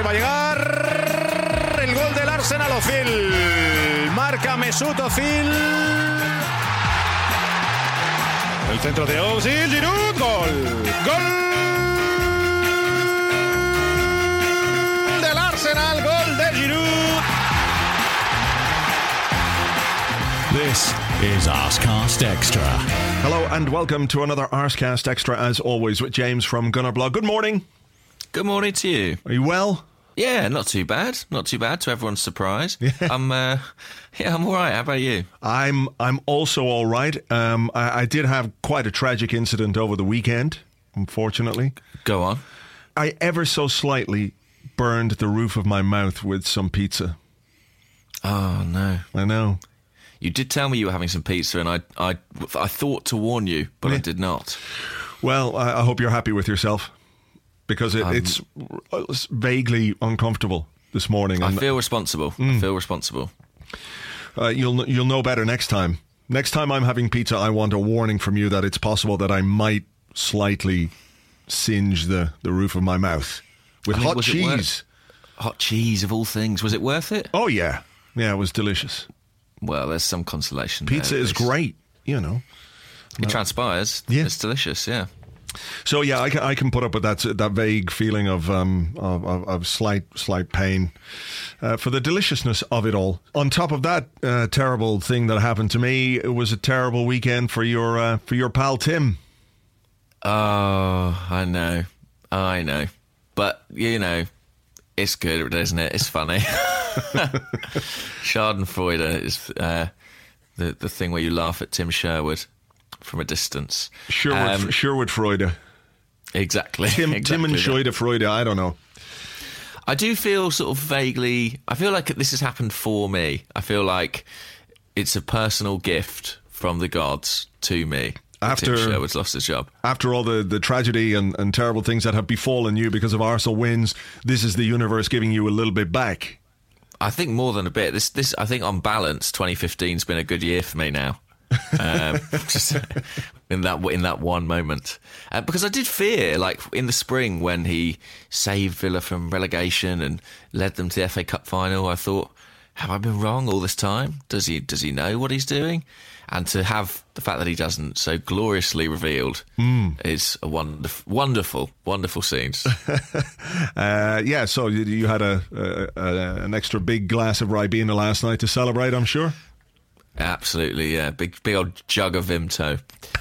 Ahí va a llegar el gol del Arsenal Ozil. Marca Mesut Ozil. El centro de Ozil, Giroud, gol. Gol del Arsenal, gol de Giroud. This is Arsecast Extra. Hello and welcome to another Arsecast Extra, as always, with James from Gunner Blog. Good morning. Good morning to you. Are you well? Yeah, not too bad. Not too bad to everyone's surprise. Yeah. I'm, uh, yeah, I'm all right. How about you? I'm, I'm also all right. Um, I, I did have quite a tragic incident over the weekend. Unfortunately, Go on. I ever so slightly burned the roof of my mouth with some pizza. Oh no. I know. You did tell me you were having some pizza, and I, I, I thought to warn you, but I did not. Well, I, I hope you're happy with yourself because it, um, it's, uh, it's vaguely uncomfortable this morning. I feel responsible. I mm. feel responsible. Uh, you'll you'll know better next time. Next time I'm having pizza, I want a warning from you that it's possible that I might slightly singe the, the roof of my mouth with I mean, hot cheese. worth- Hot cheese of all things. Was it worth it? Oh yeah, yeah, it was delicious. Well, there's some consolation. Pizza at is great, you know. It transpires. Yeah. It's delicious. Yeah. So yeah, I can, I can put up with that that vague feeling of um of, of, of slight slight pain uh, for the deliciousness of it all. On top of that uh, terrible thing that happened to me, it was a terrible weekend for your uh, for your pal Tim. Oh, I know. I know. But, you know, it's good, isn't it? It's funny. Schadenfreude is uh, the, the thing where you laugh at Tim Sherwood from a distance. Sherwood Um, Sherwood Freude. Exactly. Tim, Tim and exactly. Scheude Freude, I don't know. I do feel sort of vaguely. I feel like this has happened for me. I feel like it's a personal gift from the gods to me. After- Tim Sherwood's lost his job. After all the, the tragedy and, and terrible things that have befallen you because of Arsenal wins, this is the universe giving you a little bit back. I think more than a bit. This, this, I think on balance, 2015's been a good year for me now. Um, just in that in that one moment, uh, because I did fear, like in the spring when he saved Villa from relegation and led them to the FA Cup final. I thought, have I been wrong all this time? Does he does he know what he's doing? And to have the fact that he doesn't so gloriously revealed is a wonderful, wonderful, wonderful scenes. Uh, yeah, so you, you had a, a, a an extra big glass of Ribena last night to celebrate, I'm sure. Absolutely, yeah. Big, big old jug of Vimto,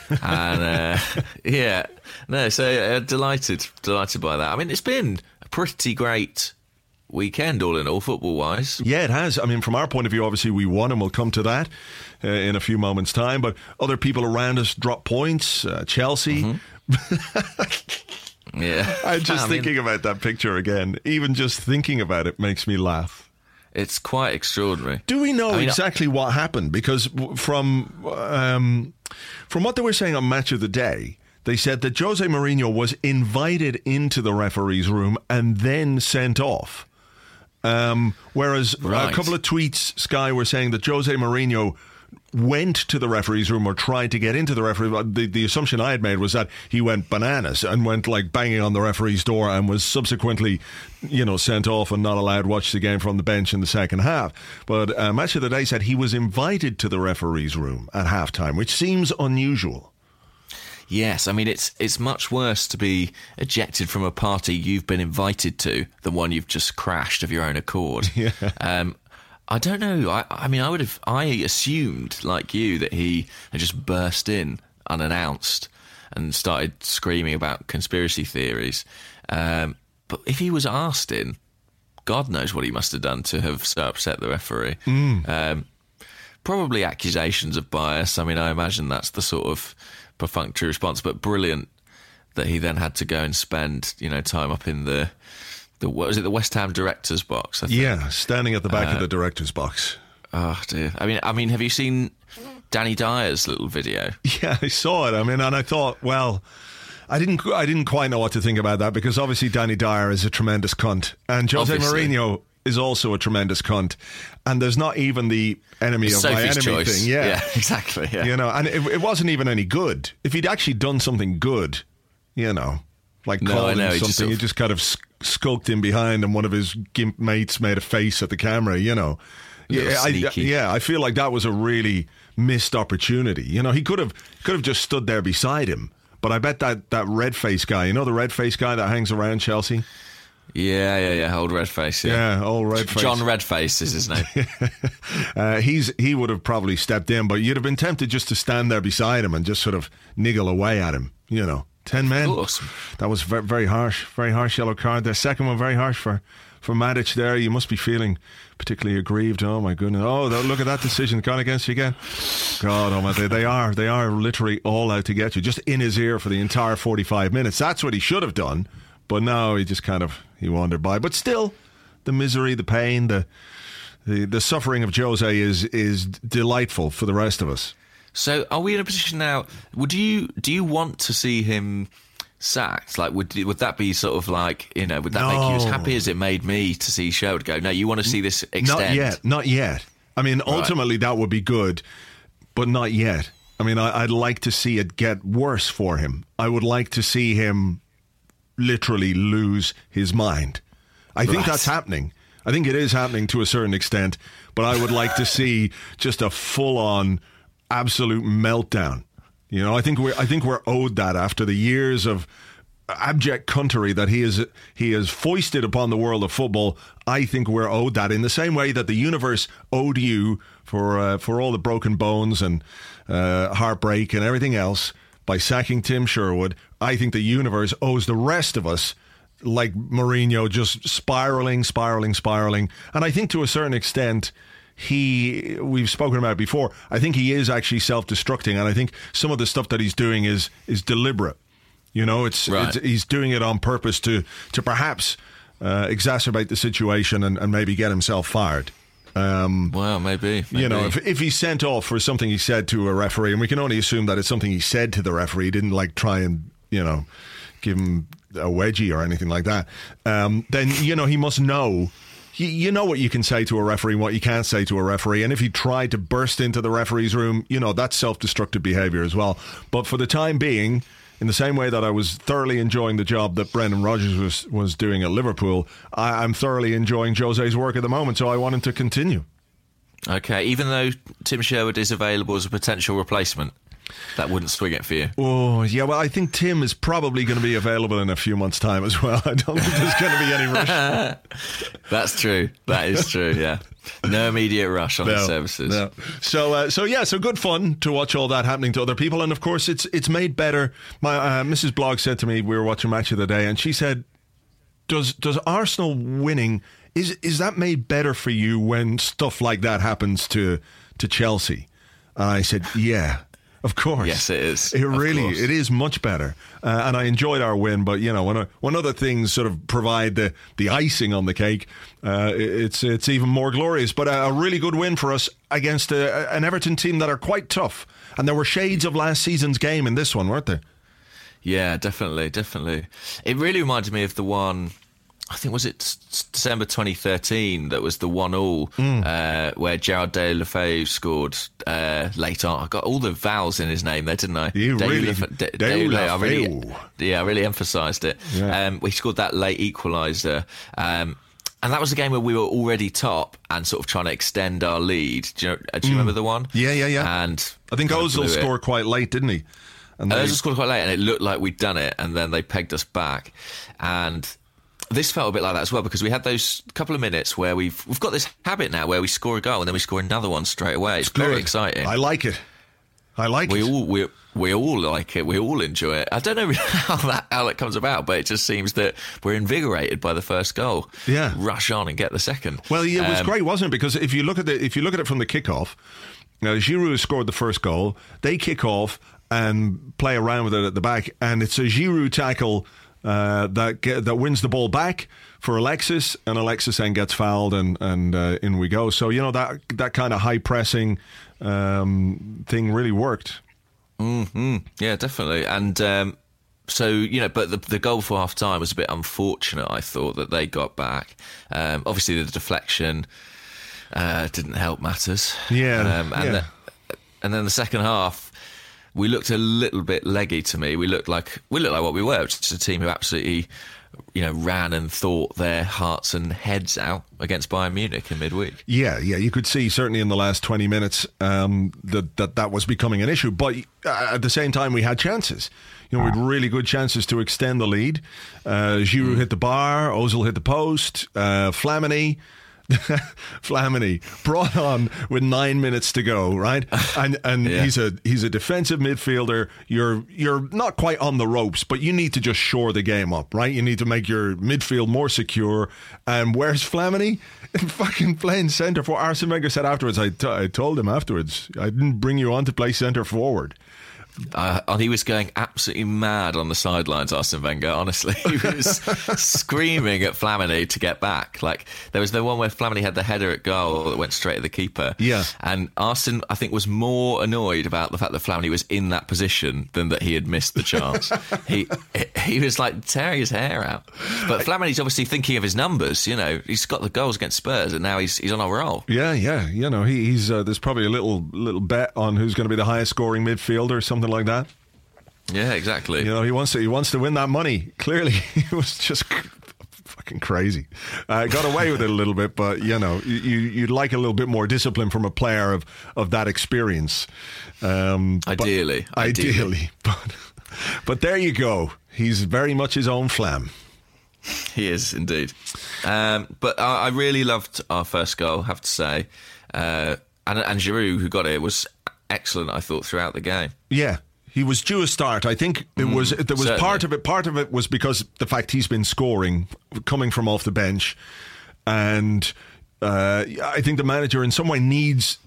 and uh, yeah, no. So uh, delighted, delighted by that. I mean, it's been a pretty great weekend, all in all, football wise. Yeah, it has. I mean, from our point of view, obviously we won, and we'll come to that uh, in a few moments' time. But other people around us dropped points. Uh, Chelsea. Yeah, I'm just I mean, thinking about that picture again. Even just thinking about it makes me laugh. It's quite extraordinary. Do we know I mean, exactly what happened? Because from um, from what they were saying on Match of the Day, they said that Jose Mourinho was invited into the referee's room and then sent off. Um, whereas a couple of tweets, Sky were saying that Jose Mourinho went to the referee's room or tried to get into the referee. The, the assumption I had made was that he went bananas and went like banging on the referee's door and was subsequently, you know, sent off and not allowed to watch the game from the bench in the second half. But uh, Match of the Day said he was invited to the referee's room at halftime, which seems unusual. Yes, I mean it's it's much worse to be ejected from a party you've been invited to than one you've just crashed of your own accord. Yeah. Um, I don't know. I, I mean, I would have. I assumed, like you, that he had just burst in unannounced and started screaming about conspiracy theories. Um, but if he was asked in, God knows what he must have done to have so upset the referee. Um, probably accusations of bias. I mean, I imagine that's the sort of perfunctory response, but brilliant that he then had to go and spend, you know, time up in the the was it, the West Ham directors box? I think. Yeah, standing at the back of uh, the director's box. Oh dear. I mean, I mean, have you seen Danny Dyer's little video? Yeah, I saw it. I mean, and I thought, well, I didn't, I didn't quite know what to think about that because obviously Danny Dyer is a tremendous cunt, and Jose Obviously. Mourinho is also a tremendous cunt, and there's not even the enemy of my enemy choice. thing. Yeah, exactly. Yeah. you know, and it, it wasn't even any good. If he'd actually done something good, you know, like No, called him something. just sort he just kind of skulked in behind, and one of his gimp mates made a face at the camera. You know, yeah, I, yeah, I feel like that was a really missed opportunity. You know, he could have could have just stood there beside him. But I bet that that red face guy, you know, the red face guy that hangs around Chelsea. Yeah, yeah, yeah. Old Redface. Yeah. Yeah, old red face. John Redface is his name. Uh, he's he would have probably stepped in, but you'd have been tempted just to stand there beside him and just sort of niggle away at him. You know, ten men. That was very, very harsh, very harsh yellow card. The second one very harsh for for Matic. There, you must be feeling particularly aggrieved. Oh my goodness! Oh, look at that decision gone against you again. God, oh my, they, they are they are literally all out to get you. Just in his ear for the entire forty five minutes. That's what he should have done. But now he just kind of he wandered by. But still, the misery, the pain, the the, the suffering of Jose is is delightful for the rest of us. So, are we in a position now? Would you do you want to see him sacked? Like, would would that be sort of like you know? Would that make you as No. happy as it made me to see Sherwood go? No, you want to see this extend? Not yet. Not yet. I mean, ultimately, that would be good, but not yet. I mean, I, I'd like to see it get worse for him. I would like to see him literally lose his mind. I think Right. that's happening. I think it is happening to a certain extent, but I would like to see just a full on absolute meltdown. You know, I think we're I think we're owed that after the years of abject country that he is he has foisted upon the world of football. I think we're owed that in the same way that the universe owed you for uh, for all the broken bones and uh, heartbreak and everything else by sacking Tim Sherwood. I think the universe owes the rest of us like Mourinho just spiraling, spiraling, spiraling. And I think to a certain extent, he, we've spoken about it before, I think he is actually self destructing. And I think some of the stuff that he's doing is, is deliberate. You know, it's, Right. it's he's doing it on purpose to, to perhaps uh, exacerbate the situation and, and maybe get himself fired. Um, Well, maybe, maybe. you know, if, if he's sent off for something he said to a referee, and we can only assume that it's something he said to the referee, he didn't like try and, you know, give him a wedgie or anything like that, um, then, you know, he must know. You, you know what you can say to a referee and what you can't say to a referee. And if he tried to burst into the referee's room, you know, that's self destructive behavior as well. But for the time being, in the same way that I was thoroughly enjoying the job that Brendan Rodgers was, was doing at Liverpool, I, I'm thoroughly enjoying Jose's work at the moment. So I want him to continue. okay, even though Tim Sherwood is available as a potential replacement, that wouldn't swing it for you. Oh, yeah. Well, I think Tim is probably going to be available in a few months' time as well. I don't think there's going to be any rush. That's true. That is true. Yeah, no immediate rush on No, services. no. So, uh, so yeah, so good fun to watch all that happening to other people, and of course, it's it's made better. My uh, Mrs. Blog said to me, we were watching match of the day, and she said, "Does does Arsenal winning is is that made better for you when stuff like that happens to to Chelsea?" And I said, "Yeah." Of course, Yes, it is. It Of really, course. it is much better, uh, and I enjoyed our win. But you know, when when other things sort of provide the the icing on the cake, uh, it's it's even more glorious. But a, a really good win for us against a, an Everton team that are quite tough, and there were shades of last season's game in this one, weren't there? Yeah, definitely, definitely. It really reminded me of the one. I think was it December 2013 that was the one all Hmm. uh, where Gerard De La scored uh, late on. I got all the vowels in his name there, didn't I? You De really- La Fe- De- De De La- La I really, yeah, I really emphasised it. Yeah. Um, we scored that late equaliser. Um, and that was a game where we were already top and sort of trying to extend our lead. Do you, know, uh, do you remember the one? Yeah, yeah, yeah. And I think Ozil scored quite late, didn't he? And they- Ozil scored quite late, and it looked like we'd done it, and then they pegged us back. And this felt a bit like that as well because we had those couple of minutes where we've we've got this habit now where we score a goal and then we score another one straight away. It's, very good. exciting. I like it. I like we it. all we we all like it. We all enjoy it. I don't know how that how that comes about, but it just seems that we're invigorated by the first goal. Yeah. rush on and get the second. Well, yeah, it was Um, great, wasn't it? Because if you look at the if you look at it from the kickoff, now Giroud scored the first goal. They kick off and play around with it at the back, and it's a Giroud tackle uh, that get, that wins the ball back for Alexis, and Alexis then gets fouled, and and uh, in we go. So you know that that kind of high pressing um, thing really worked. Yeah, definitely. And um, so, you know, but the, the goal for half time was a bit unfortunate, I thought, that they got back. Um, obviously, the deflection uh, didn't help matters. Yeah, Um, and, yeah. The, and then the second half, we looked a little bit leggy to me. We looked like we looked like what we were, just a team who absolutely, you know, ran and thought their hearts and heads out against Bayern Munich in midweek. Yeah, yeah, you could see certainly in the last twenty minutes um, that that that was becoming an issue. But uh, at the same time, we had chances. You know, we had really good chances to extend the lead. Uh, Giroud hit the bar, Ozil hit the post, uh, Flamini. Flamini brought on with nine minutes to go, right? And and Yeah. he's a he's a defensive midfielder. You're you're not quite on the ropes, but you need to just shore the game up, right? You need to make your midfield more secure. And where's Flamini? Fucking playing centre for Arsene Wenger said afterwards. I, t- I told him afterwards. I didn't bring you on to play centre forward. Uh, and he was going absolutely mad on the sidelines, Arsene Wenger. Honestly, he was screaming at Flamini to get back. Like there was the one where Flamini had the header at goal that went straight at the keeper. Yeah. and Arsene, I think, was more annoyed about the fact that Flamini was in that position than that he had missed the chance. he he was like tearing his hair out. But Flamini's obviously thinking of his numbers. You know, he's got the goals against Spurs, and now he's he's on a roll. Yeah, yeah. You know, he, he's uh, there's probably a little little bet on who's going to be the highest scoring midfielder, or something like that. Yeah, exactly. You know, he wants to he wants to win that money. Clearly, it was just fucking crazy. Uh, got away with it a little bit, but you know, you you'd like a little bit more discipline from a player of of that experience. Um, but- Ideally, ideally, ideally. but but there you go. He's very much his own flam. He is indeed. Um, but I, I really loved our first goal, have to say. Uh, and, and Giroud, who got it, was excellent. I thought throughout the game. Yeah. He was due a start. I think it was there was certainly. part of it. Part of it was because the fact he's been scoring, coming from off the bench, and uh, I think the manager in some way needs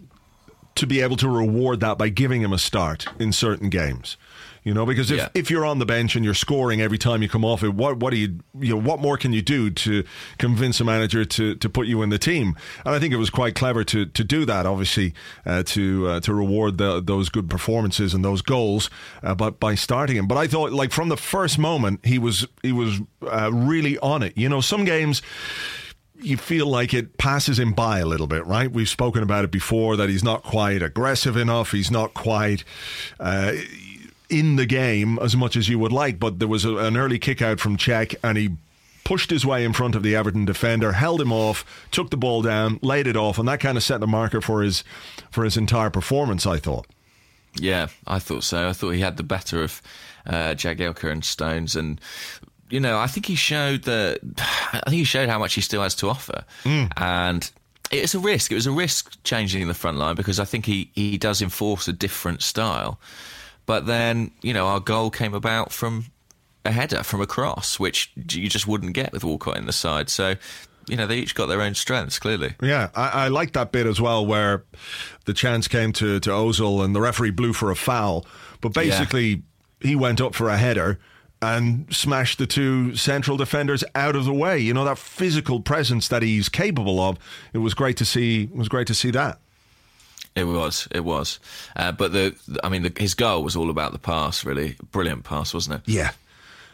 to be able to reward that by giving him a start in certain games. You know, because if, Yeah. if you're on the bench and you're scoring every time you come off it, what what do you you know what more can you do to convince a manager to, to put you in the team? And I think it was quite clever to, to do that. Obviously, uh, to uh, to reward the, those good performances and those goals, uh, but by starting him. But I thought, like from the first moment, he was he was uh, really on it. You know, some games you feel like it passes him by a little bit, right? We've spoken about it before that he's not quite aggressive enough. He's not quite uh, in the game as much as you would like. But there was a, an early kick out from Cech, and he pushed his way in front of the Everton defender, held him off, took the ball down, laid it off, and that kind of set the marker for his for his entire performance. I thought. Yeah, I thought so. I thought he had the better of uh, Jagielka and Stones, and you know, I think he showed that. I think he showed how much he still has to offer, and it's a risk. It was a risk changing the front line because I think he he does enforce a different style. But then, you know, our goal came about from a header from a cross, which you just wouldn't get with Walcott in the side. So, you know, they each got their own strengths. Clearly, Yeah, I, I like that bit as well, where the chance came to, to Ozil and the referee blew for a foul, but basically he went up for a header and smashed the two central defenders out of the way. You know that physical presence that he's capable of. It was great to see. It was great to see that. It was, it was. Uh, but the, I mean, the, his goal was all about the pass. Really brilliant pass, wasn't it? Yeah,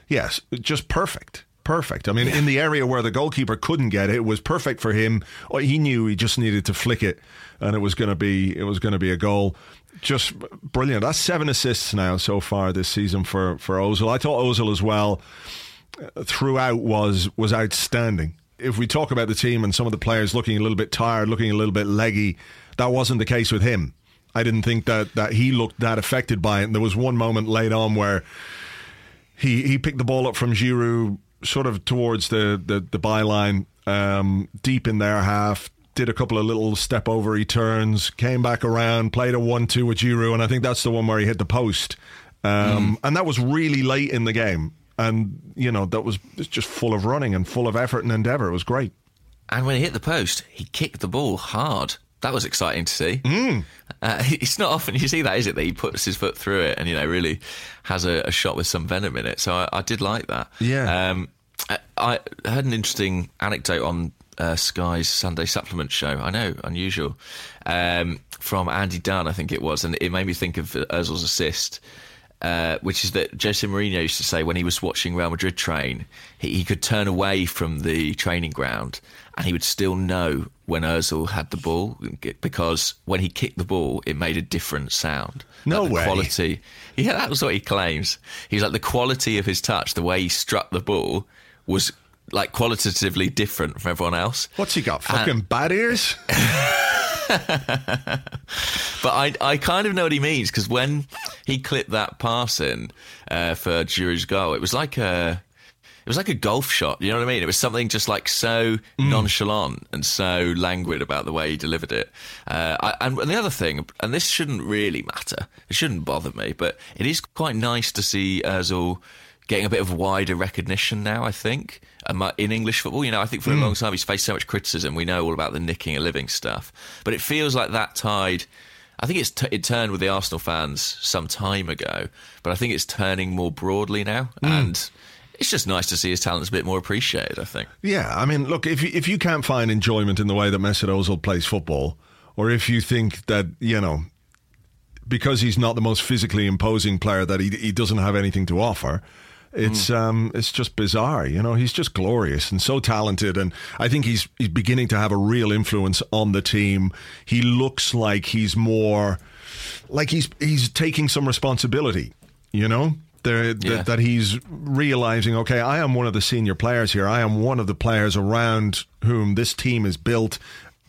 yes, just perfect. Perfect. I mean, in the area where the goalkeeper couldn't get it, it was perfect for him. He knew he just needed to flick it, and it was going to be it was going to be a goal. Just brilliant. That's seven assists now so far this season for for Ozil. I thought Ozil as well uh, throughout was was outstanding. If we talk about the team and some of the players looking a little bit tired, looking a little bit leggy, that wasn't the case with him. I didn't think that that he looked that affected by it. And there was one moment late on where he he picked the ball up from Giroud, sort of towards the the, the byline, um, deep in their half. Did a couple of little step over he turns, came back around, played a one-two with Giroud, and I think that's the one where he hit the post. Um, And that was really late in the game, and you know that was just full of running and full of effort and endeavour. It was great. And when he hit the post, he kicked the ball hard. That was exciting to see. Hmm. Uh, it's not often you see that, is it? That he puts his foot through it and you know really has a, a shot with some venom in it. So I, I did like that. Yeah. Um, I, I heard an interesting anecdote on uh, Sky's Sunday supplement show. I know, unusual. Um, from Andy Dunn, I think it was, and it made me think of Ozil's assist. uh, which is that Jose Mourinho used to say when he was watching Real Madrid train, he, he could turn away from the training ground and he would still know when Ozil had the ball because when he kicked the ball, it made a different sound. No like way. Quality, yeah, that was what he claims. He's like the quality of his touch, the way he struck the ball, was like qualitatively different from everyone else. What's he got? Fucking bad ears? But I, I kind of know what he means because when he clipped that pass in uh, for Giroud's goal, it was like a, was like a golf shot. You know what I mean? It was something just like so nonchalant and so languid about the way he delivered it. Uh, I, and the other thing, and this shouldn't really matter, it shouldn't bother me, but it is quite nice to see Özil getting a bit of wider recognition now. I think um, in English football, you know, I think for a long time he's faced so much criticism. We know all about the nicking a living stuff, but it feels like that tide. I think it's t- it turned with the Arsenal fans some time ago, but I think it's turning more broadly now, and it's just nice to see his talents a bit more appreciated. I think. Yeah, I mean, look, if you, if you can't find enjoyment in the way that Mesut Ozil plays football, or if you think that you know because he's not the most physically imposing player that he he doesn't have anything to offer. It's um it's just bizarre, you know. He's just glorious and so talented, and I think he's he's beginning to have a real influence on the team. He looks like he's more like he's he's taking some responsibility, you know. There, that- Yeah. that he's realizing, okay, I am one of the senior players here. I am one of the players around whom this team is built,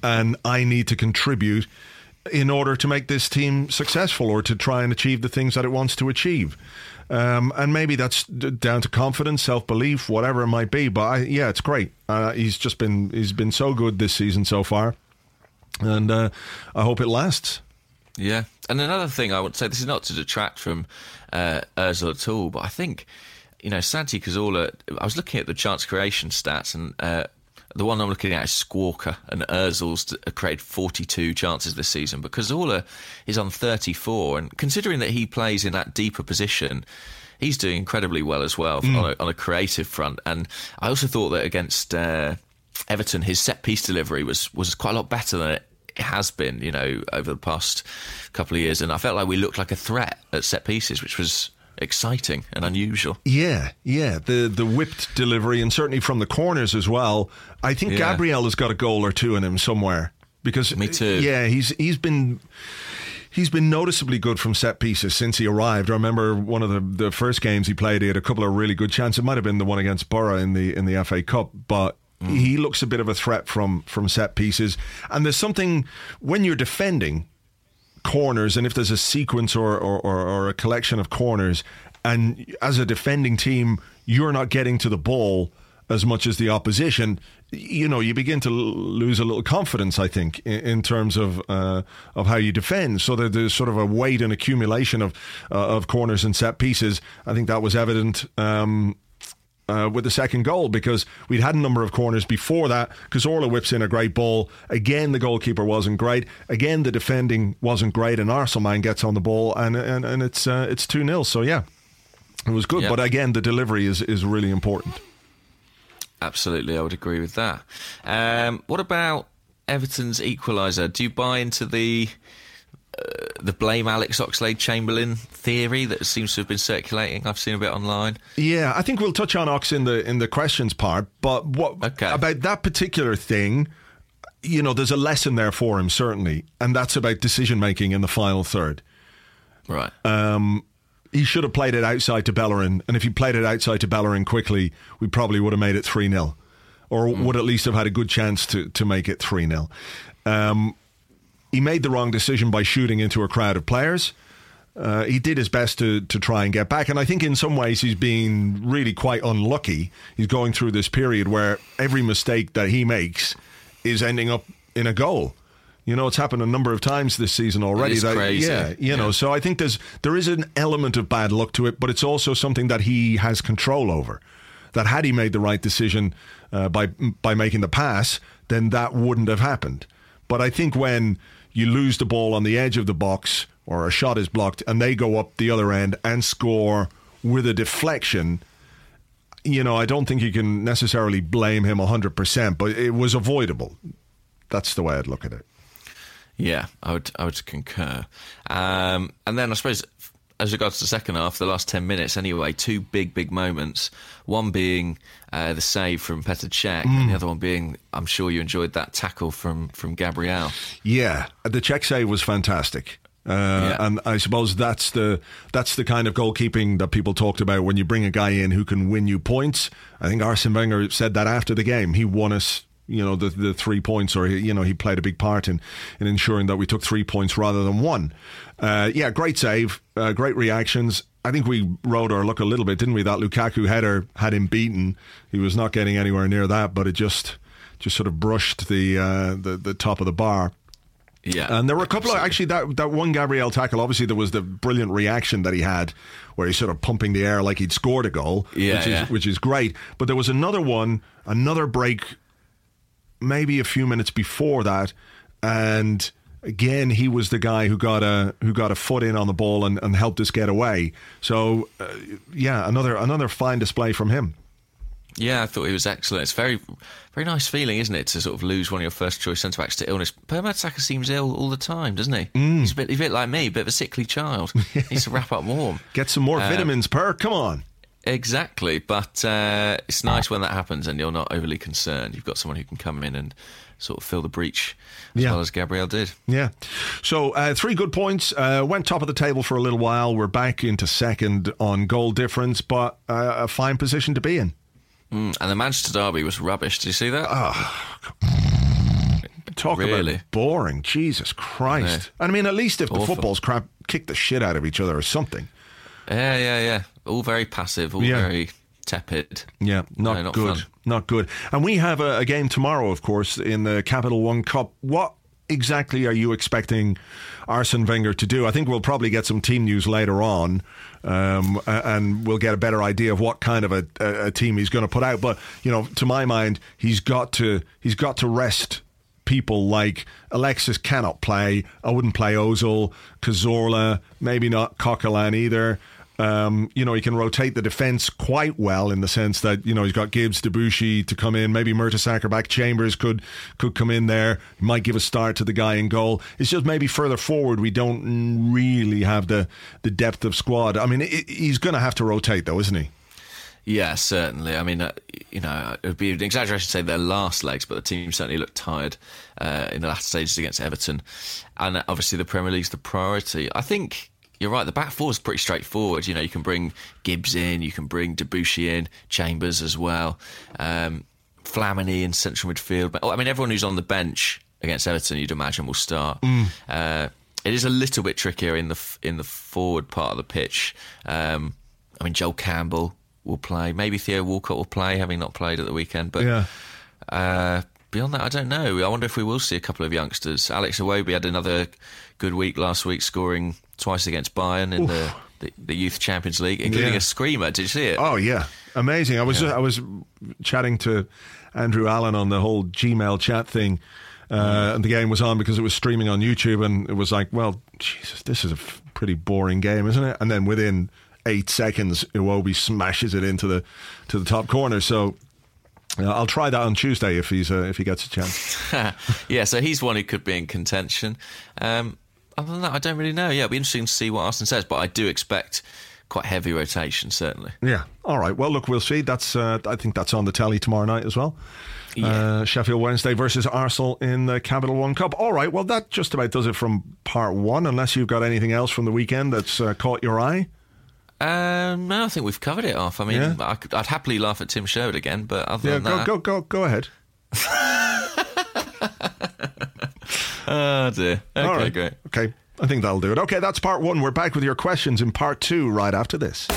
and I need to contribute in order to make this team successful or to try and achieve the things that it wants to achieve. Um, and maybe that's d- down to confidence, self belief, whatever it might be. But I, yeah, it's great. Uh, he's just been he's been so good this season so far, and uh, I hope it lasts. Yeah, and another thing I would say, this is not to detract from uh, Özil at all, but I think you know Santi Cazorla. I was looking at the chance creation stats, and uh, the one I'm looking at is Squawka, and Özil's t- created 42 chances this season. But Cazorla is on 34, and considering that he plays in that deeper position. He's doing incredibly well as well on, a, on a creative front, and I also thought that against uh, Everton, his set piece delivery was was quite a lot better than it has been, you know, over the past couple of years, and I felt like we looked like a threat at set pieces, which was exciting and unusual. Yeah, yeah. The the whipped delivery and certainly from the corners as well. I think Yeah. Gabriel has got a goal or two in him somewhere because Me too. Yeah, he's he's been he's been noticeably good from set pieces since he arrived. I remember one of the, the first games he played, he had a couple of really good chances. It might have been the one against Borough in the in the FA Cup, but he looks a bit of a threat from from set pieces. And there's something when you're defending corners and if there's a sequence or, or, or, or a collection of corners and as a defending team you're not getting to the ball as much as the opposition you know you begin to lose a little confidence I think in, in terms of uh, of how you defend. So that there's sort of a weight and accumulation of uh, of corners and set pieces. I think that was evident um, uh, with the second goal because we'd had a number of corners before that. Because Cazorla whips in a great ball. Again, the goalkeeper wasn't great. Again, the defending wasn't great, and Arsenal gets on the ball, and and, and it's uh, it's two 0 So yeah, it was good. But again, the delivery is is really important. Absolutely, I would agree with that. Um, what about Everton's equaliser? Do you buy into the Uh, the blame Alex Oxlade Chamberlain theory that seems to have been circulating? I've seen a bit online. Yeah, I think we'll touch on Ox in the in the questions part. But what Okay. about that particular thing? You know, there's a lesson there for him certainly, and that's about decision making in the final third. Right. Um, he should have played it outside to Bellerin, and if he played it outside to Bellerin quickly, we probably would have made it 3 0, or hmm. would at least have had a good chance to, to make it 3 0. Um, he made the wrong decision by shooting into a crowd of players. Uh, he did his best to, to try and get back, and I think in some ways he's been really quite unlucky. He's going through this period where every mistake that he makes is ending up in a goal. You know, it's happened a number of times this season already. that, crazy. Yeah, you know, Yeah. so I think there's there is an element of bad luck to it, but it's also something that he has control over. That had he made the right decision uh, by by making the pass, then that wouldn't have happened. But I think when you lose the ball on the edge of the box or a shot is blocked and they go up the other end and score with a deflection, you know, I don't think you can necessarily blame him 100%, but it was avoidable. That's the way I'd look at it. Yeah, I would I would concur. Um, and then I suppose as regards to the second half, the last 10 minutes anyway, two big, big moments. One being uh, the save from Petr Cech, Mm. and the other one being, I'm sure you enjoyed that tackle from, from Gabriel. Yeah, the Cech save was fantastic. Uh, Yeah. And I suppose that's the that's the kind of goalkeeping that people talked about when you bring a guy in who can win you points. I think Arsene Wenger said that after the game. He won us, you know, the the three points, or he, you know, he played a big part in in ensuring that we took three points rather than one. Uh, yeah, great save, uh, great reactions. I think we rode our luck a little bit, didn't we? That Lukaku header had him beaten. He was not getting anywhere near that, but it just just sort of brushed the uh, the the top of the bar. Yeah. And there were a couple of actually that that one Gabriel tackle. Obviously, there was the brilliant reaction that he had, where he's sort of pumping the air like he'd scored a goal, Yeah, which is yeah. which is great. But there was another one, another break, maybe a few minutes before that, and again he was the guy who got a who got a foot in on the ball and, and helped us get away. So uh, yeah, another another fine display from him. Yeah, I thought he was excellent. It's very, very nice feeling, isn't it, to sort of lose one of your first choice centre backs to illness. Per Mertesacker seems ill all the time, doesn't he? Mm. He's a bit, he's a bit like me, a bit of a sickly child. Needs to wrap up warm. Get some more vitamins, Per. Come on. Exactly, but uh, it's nice when that happens and you're not overly concerned. You've got someone who can come in and sort of fill the breach as Yeah. well as Gabriel did. Yeah. So uh, three good points. Uh, went top of the table for a little while. We're back into second on goal difference, but uh, a fine position to be in. Mm, and the Manchester derby was rubbish. Did you see that? Talk Really? about boring. Jesus Christ. I mean, at least if the football's crap, kick the shit out of each other or something. yeah, yeah, yeah. All very passive, all Yeah. very tepid. Yeah, not, No, not good. fun. Not good. And we have a, a game tomorrow, of course, in the Capital One Cup. What exactly are you expecting Arsene Wenger to do? I think we'll probably get some team news later on, um, and we'll get a better idea of what kind of a, a, a team he's going to put out. But you know, to my mind, he's got to he's got to rest people like Alexis cannot play. I wouldn't play Ozil, Cazorla, maybe not Coquelin either. Um, you know, he can rotate the defence quite well in the sense that, you know, he's got Gibbs, Debuchy to come in. Maybe Mertesacker back. Chambers could could come in there. He might give a start to the guy in goal. It's just maybe further forward we don't really have the, the depth of squad. I mean, it, he's going to have to rotate though, isn't he? Yeah, certainly. I mean, uh, you know, it would be an exaggeration to say their last legs, but the team certainly looked tired uh, in the last stages against Everton. And obviously, the Premier League's the priority. I think you're right. The back four is pretty straightforward. You know, you can bring Gibbs in, you can bring Debuchy in, Chambers as well, um, Flamini in central midfield. But oh, I mean, everyone who's on the bench against Everton, you'd imagine, will start. Uh, it is a little bit trickier in the in the forward part of the pitch. Um, I mean, Joel Campbell will play. Maybe Theo Walcott will play, having not played at the weekend. But Yeah. uh, beyond that, I don't know. I wonder if we will see a couple of youngsters. Alex Iwobi had another good week last week, scoring twice against Bayern in the, the, the Youth Champions League, including Yeah. a screamer. Did you see it? Oh yeah, amazing. I was I was chatting to Andrew Allen on the whole Gmail chat thing, uh, and the game was on because it was streaming on YouTube, and it was like, well, Jesus, this is a f- pretty boring game, isn't it? And then within eight seconds, Iwobi smashes it into the to the top corner. So. Uh, I'll try that on Tuesday if he's uh, if he gets a chance. yeah, so he's one who could be in contention. Um, other than that, I don't really know. Yeah, it'll be interesting to see what Arsenal says, but I do expect quite heavy rotation, certainly. Yeah. All right. Well, look, we'll see. That's uh, I think that's on the telly tomorrow night as well. Yeah. Uh, Sheffield Wednesday versus Arsenal in the Capital One Cup. All right. Well, that just about does it from part one. Unless you've got anything else from the weekend that's uh, caught your eye. Um, no, I think we've covered it off. I mean, Yeah. I could, I'd happily laugh at Tim Sherwood again, but other Yeah. than Go that, go go go ahead. oh dear. Okay, All right. great. Okay. I think that'll do it. Okay, that's part one. We're back with your questions in part two right after this.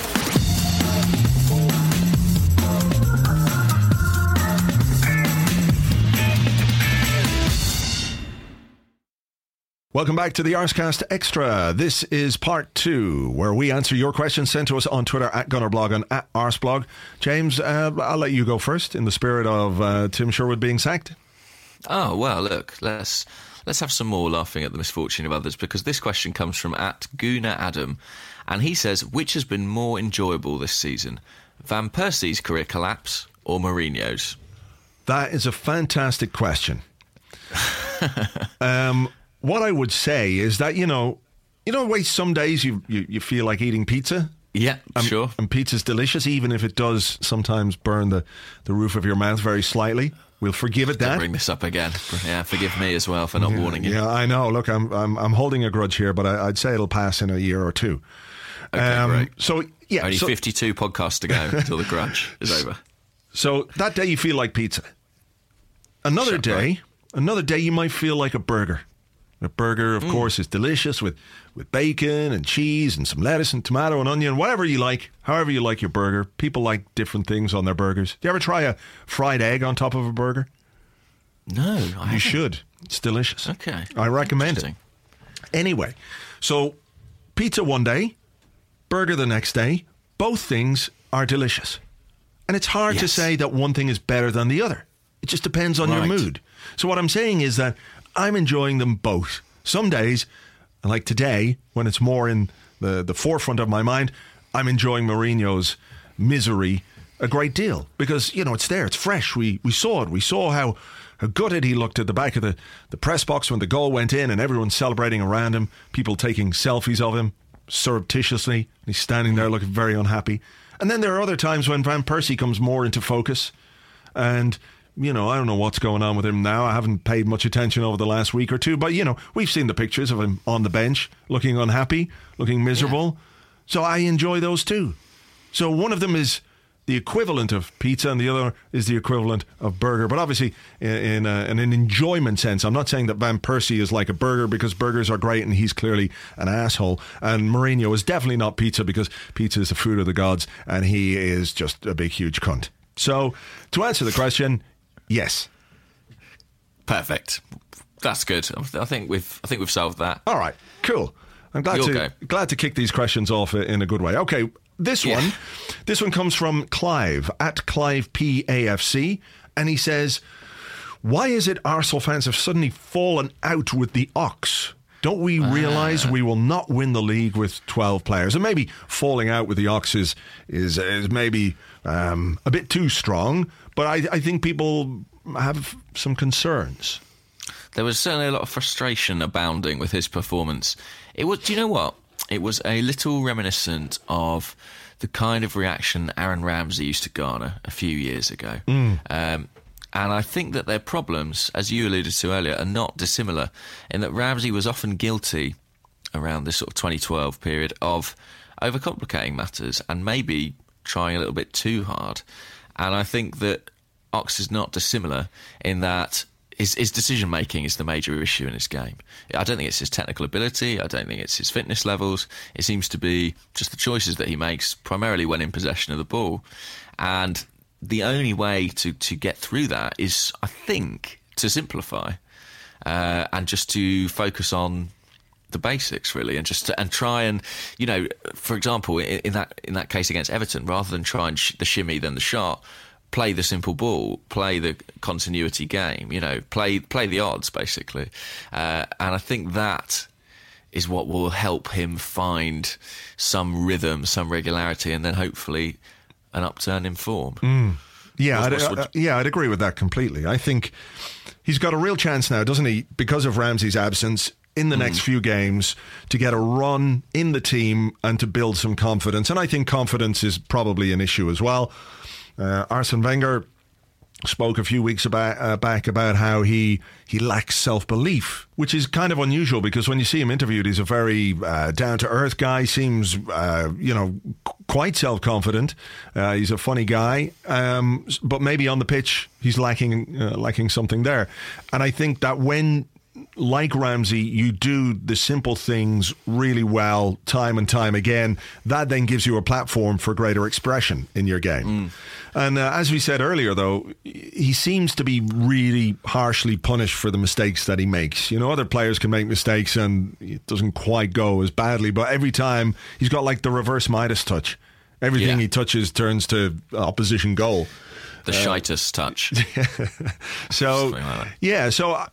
Welcome back to the Arsecast Extra. This is part two, where we answer your questions sent to us on Twitter at Gunnerblog and at Arseblog. James, uh, I'll let you go first in the spirit of uh, Tim Sherwood being sacked. Oh well, look, let's let's have some more laughing at the misfortune of others because this question comes from at Guna Adam, and he says, which has been more enjoyable this season, Van Persie's career collapse or Mourinho's? That is a fantastic question. um, what I would say is that, you know, you know, the way some days you, you, you feel like eating pizza? Yeah, And, sure. And pizza's delicious, even if it does sometimes burn the, the roof of your mouth very slightly. We'll forgive it that. bring this up again. Yeah, forgive me as well for not warning you. Yeah, I know. Look, I'm I'm, I'm holding a grudge here, but I, I'd say it'll pass in a year or two. Okay, um, great. So yeah, Only so, 52 podcasts to go until the grudge is over. so that day you feel like pizza. Another Sure, day, another day you might feel like a burger. A burger, Mm. of course, is delicious with with bacon and cheese and some lettuce and tomato and onion, whatever you like. However you like your burger. People like different things on their burgers. Do you ever try a fried egg on top of a burger? No, I You haven't. should. It's delicious. Okay. I recommend it. Anyway, so pizza one day, burger the next day. Both things are delicious. And it's hard to say that one thing is better than the other. It just depends on your mood. So, what I'm saying is that I'm enjoying them both. Some days, like today, when it's more in the, the forefront of my mind, I'm enjoying Mourinho's misery a great deal because, you know, it's there, it's fresh. We, we saw it. We saw how, how gutted he looked at the back of the, the press box when the goal went in and everyone's celebrating around him, people taking selfies of him surreptitiously. He's standing there looking very unhappy. And then there are other times when Van Persie comes more into focus. And, you know, I don't know what's going on with him now. I haven't paid much attention over the last week or two. But, you know, we've seen the pictures of him on the bench, looking unhappy, looking miserable. So I enjoy those too. So one of them is the equivalent of pizza, and the other is the equivalent of burger. But obviously, in, in, a, in an enjoyment sense, I'm not saying that Van Persie is like a burger because burgers are great and he's clearly an asshole. And Mourinho is definitely not pizza because pizza is the food of the gods and he is just a big, huge cunt. So to answer the question, yes. Perfect. That's good. I think we've I think we've solved that. All right, cool. I'm glad You'll to go. glad to kick these questions off in a good way. Okay, this Yeah. one, this one comes from Clive at Clive PAFC, and he says, "Why is it Arsenal fans have suddenly fallen out with the Ox?" Don't we realise we will not win the league with 12 players? And maybe falling out with the Ox is, is, maybe um, a bit too strong, but I, I think people have some concerns. There was certainly a lot of frustration abounding with his performance. It was. Do you know what? It was a little reminiscent of the kind of reaction Aaron Ramsey used to garner a few years ago. Um, and I think that their problems, as you alluded to earlier, are not dissimilar in that Ramsey was often guilty around this sort of 2012 period of overcomplicating matters and maybe trying a little bit too hard. And I think that Ox is not dissimilar in that his, his decision making is the major issue in his game. I don't think it's his technical ability. I don't think it's his fitness levels. It seems to be just the choices that he makes, primarily when in possession of the ball. And the only way to, to get through that is, I think, to simplify uh, and just to focus on the basics really and just to, and try and you know for example in, in that in that case against Everton rather than try and sh- the shimmy than the shot play the simple ball play the continuity game you know play play the odds basically. Uh, and I think that is what will help him find some rhythm some regularity and then hopefully an upturn in form Yeah, I'd, uh, yeah, I'd agree with that completely. I think he's got a real chance now, doesn't he? Because of Ramsey's absence in the next few games to get a run in the team and to build some confidence. And I think confidence is probably an issue as well. Uh, Arsene Wenger spoke a few weeks about, uh, back about how he he lacks self belief, which is kind of unusual because when you see him interviewed, he's a very uh, down to earth guy. Seems uh, you know quite self confident. Uh, he's a funny guy, um, but maybe on the pitch he's lacking uh, lacking something there. And I think that when like Ramsey, you do the simple things really well time and time again. That then gives you a platform for greater expression in your game. Mm. And uh, as we said earlier, though, he seems to be really harshly punished for the mistakes that he makes. You know, other players can make mistakes and it doesn't quite go as badly, but every time he's got like the reverse Midas touch. Everything Yeah. he touches turns to opposition goal. the uh, shitus touch So yeah, so I,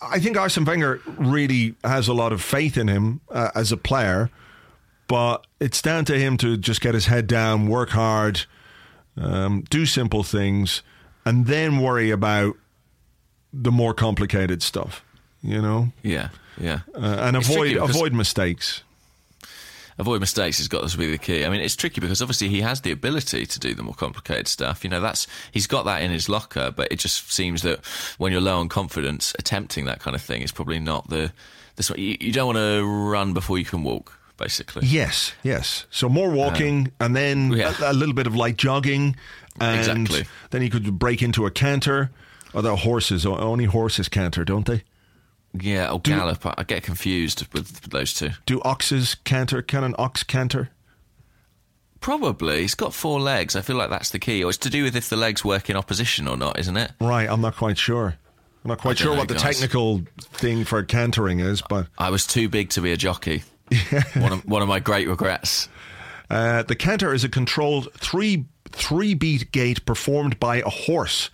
I think Arsene Wenger really has a lot of faith in him uh, as a player, but it's down to him to just get his head down, work hard, um, do simple things, and then worry about the more complicated stuff. You know, Yeah, yeah. uh, and It's avoid avoid mistakes. Avoid mistakes has got to be the key. I mean, it's tricky because obviously he has the ability to do the more complicated stuff. You know, that's he's got that in his locker, but it just seems that when you're low on confidence, attempting that kind of thing is probably not the sort- you, you don't want to run before you can walk, basically. Yes, yes. So more um, walking, and then yeah. a, a little bit of light jogging, and Exactly. then you could break into a canter. Although horses, only horses canter, don't they? Yeah, or gallop. I get confused with those two. Do oxes canter? Can an ox canter? Probably. He's got four legs. I feel like that's the key. Or it's to do with if the legs work in opposition or not, isn't it? Right, I'm not quite sure. I'm not quite sure know, what the guys. technical thing for cantering is, but I was too big to be a jockey. one, of, one of my great regrets. uh, the canter is a controlled three three beat gait performed by a horse.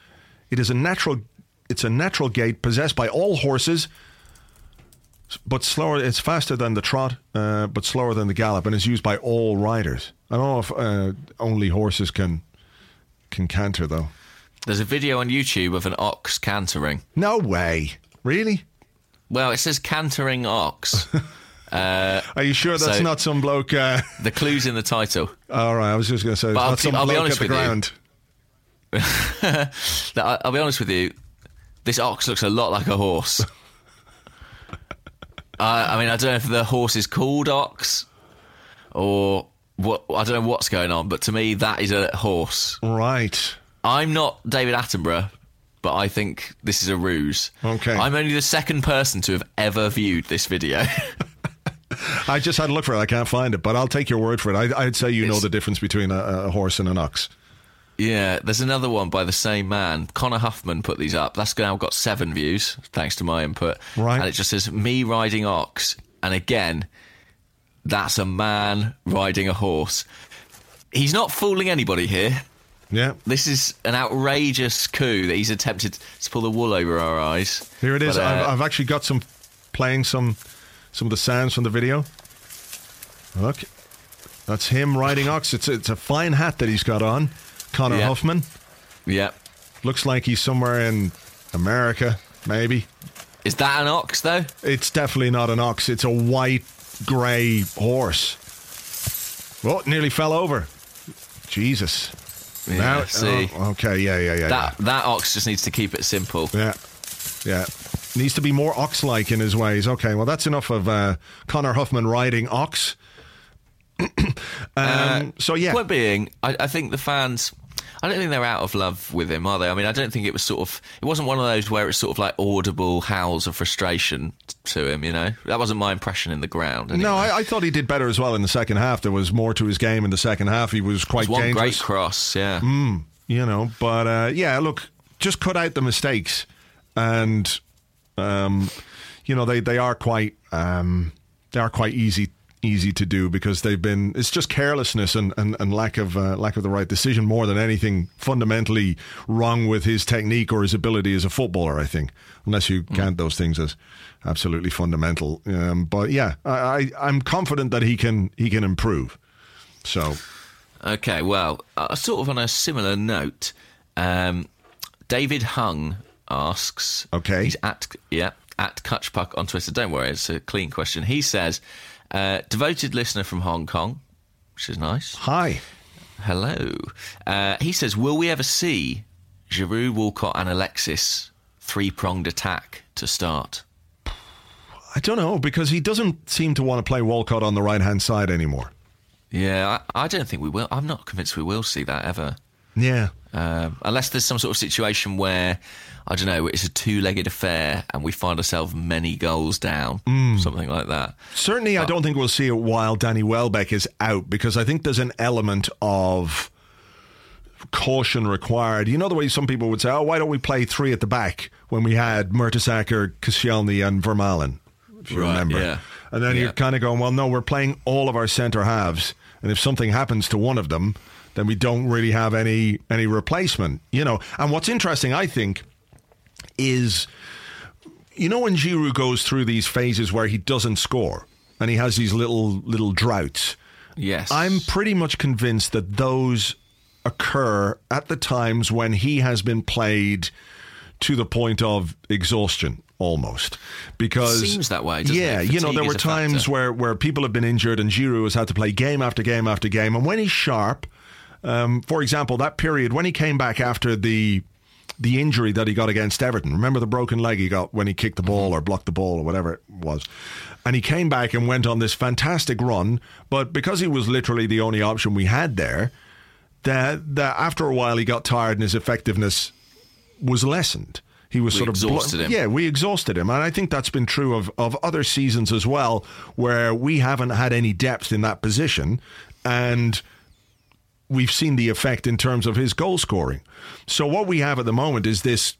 It is a natural. It's a natural gait possessed by all horses, but slower. It's faster than the trot, uh, but slower than the gallop, and is used by all riders. I don't know if uh, only horses can can canter though. There's a video on YouTube of an ox cantering. No way, really? Well, it says cantering ox. Are you sure that's So- not some bloke? Uh, the clue's in the title. all right, I was just going to say, I'll not some be- I'll be bloke honest at the with you. ground. I- I'll be honest with you. This ox looks a lot like a horse. I, I mean, I don't know if the horse is called ox or what. I don't know what's going on, but to me, that is a horse. Right. I'm not David Attenborough, but I think this is a ruse. Okay. I'm only the second person to have ever viewed this video. I just had to look for it. I can't find it, but I'll take your word for it. I, I'd say you know the difference between a, a horse and an ox. Yeah, there's another one by the same man. Connor Huffman put these up. That's now got seven views, thanks to my input. Right. And it just says, me riding ox. And again, that's a man riding a horse. He's not fooling anybody here. Yeah. This is an outrageous coup that he's attempted to pull the wool over our eyes. Here it is. But, uh, I've, I've actually got some playing some some of the sounds from the video. Look, that's him riding ox. It's it's a fine hat that he's got on. Connor Yeah. Huffman yeah. looks like he's somewhere in America, maybe. Is that an ox, though? It's definitely not an ox. It's a white grey horse. Well, it nearly fell over. Jesus. Yeah, now, see. oh, okay, yeah, yeah, yeah. That that ox just needs to keep it simple. Yeah, yeah. Needs to be more ox-like in his ways. Okay, well, that's enough of uh, Connor Huffman riding ox. um, so yeah, Point being, I, I think the fans. I don't think they're out of love with him, are they? I mean, I don't think it was sort of. It wasn't one of those where it's sort of like audible howls of frustration to him. You know, that wasn't my impression in the ground. Anyway. no, I, I thought he did better as well in the second half. There was more to his game in the second half. He was quite was one great cross. Yeah, you know. But uh, yeah, look, just cut out the mistakes, and um, you know they they are quite um, they are quite easy easy to do because they've been it's just carelessness and, and, and lack of uh, lack of the right decision more than anything fundamentally wrong with his technique or his ability as a footballer I think unless you count those things as absolutely fundamental um, but yeah I, I I'm confident that he can he can improve so Okay, well, uh, sort of on a similar note, um, David Hung asks. Okay. He's at yeah at Kutchpuck on Twitter. Don't worry, it's a clean question. He says, uh, devoted listener from Hong Kong, which is nice. hi Hello. Uh, he says, will we ever see Giroud, Walcott, and Alexis three pronged attack to start? I don't know because he doesn't seem to want to play Walcott on the right hand side anymore Yeah, I, I don't think we will. I'm not convinced we will see that ever. yeah Um, unless there's some sort of situation where I don't know, it's a two-legged affair and we find ourselves many goals down, something like that. Certainly, I don't think we'll see it while Danny Welbeck is out because I think there's an element of caution required. You know the way some people would say, "Oh, why don't we play three at the back when we had Mertesacker, Koscielny, and Vermaelen?" If you Right, remember, yeah. and then you're kind of going, "Well, no, we're playing all of our centre halves, and if something happens to one of them, then we don't really have any any replacement." You know, and what's interesting, I think, is you know when Giroud goes through these phases where he doesn't score and he has these little little droughts. Yes. I'm pretty much convinced that those occur at the times when he has been played to the point of exhaustion almost because Seems that way, doesn't it? yeah, you know there were times factor. where where people have been injured and Giroud has had to play game after game after game, and when he's sharp, um, for example, that period when he came back after the the injury that he got against Everton. Remember the broken leg he got when he kicked the ball or blocked the ball or whatever it was. And he came back and went on this fantastic run, but because he was literally the only option we had there, that that after a while he got tired and his effectiveness was lessened. He was We sort of exhausted him. Yeah, we exhausted him, and I think that's been true of of other seasons as well, where we haven't had any depth in that position, and we've seen the effect in terms of his goal scoring. So what we have at the moment is this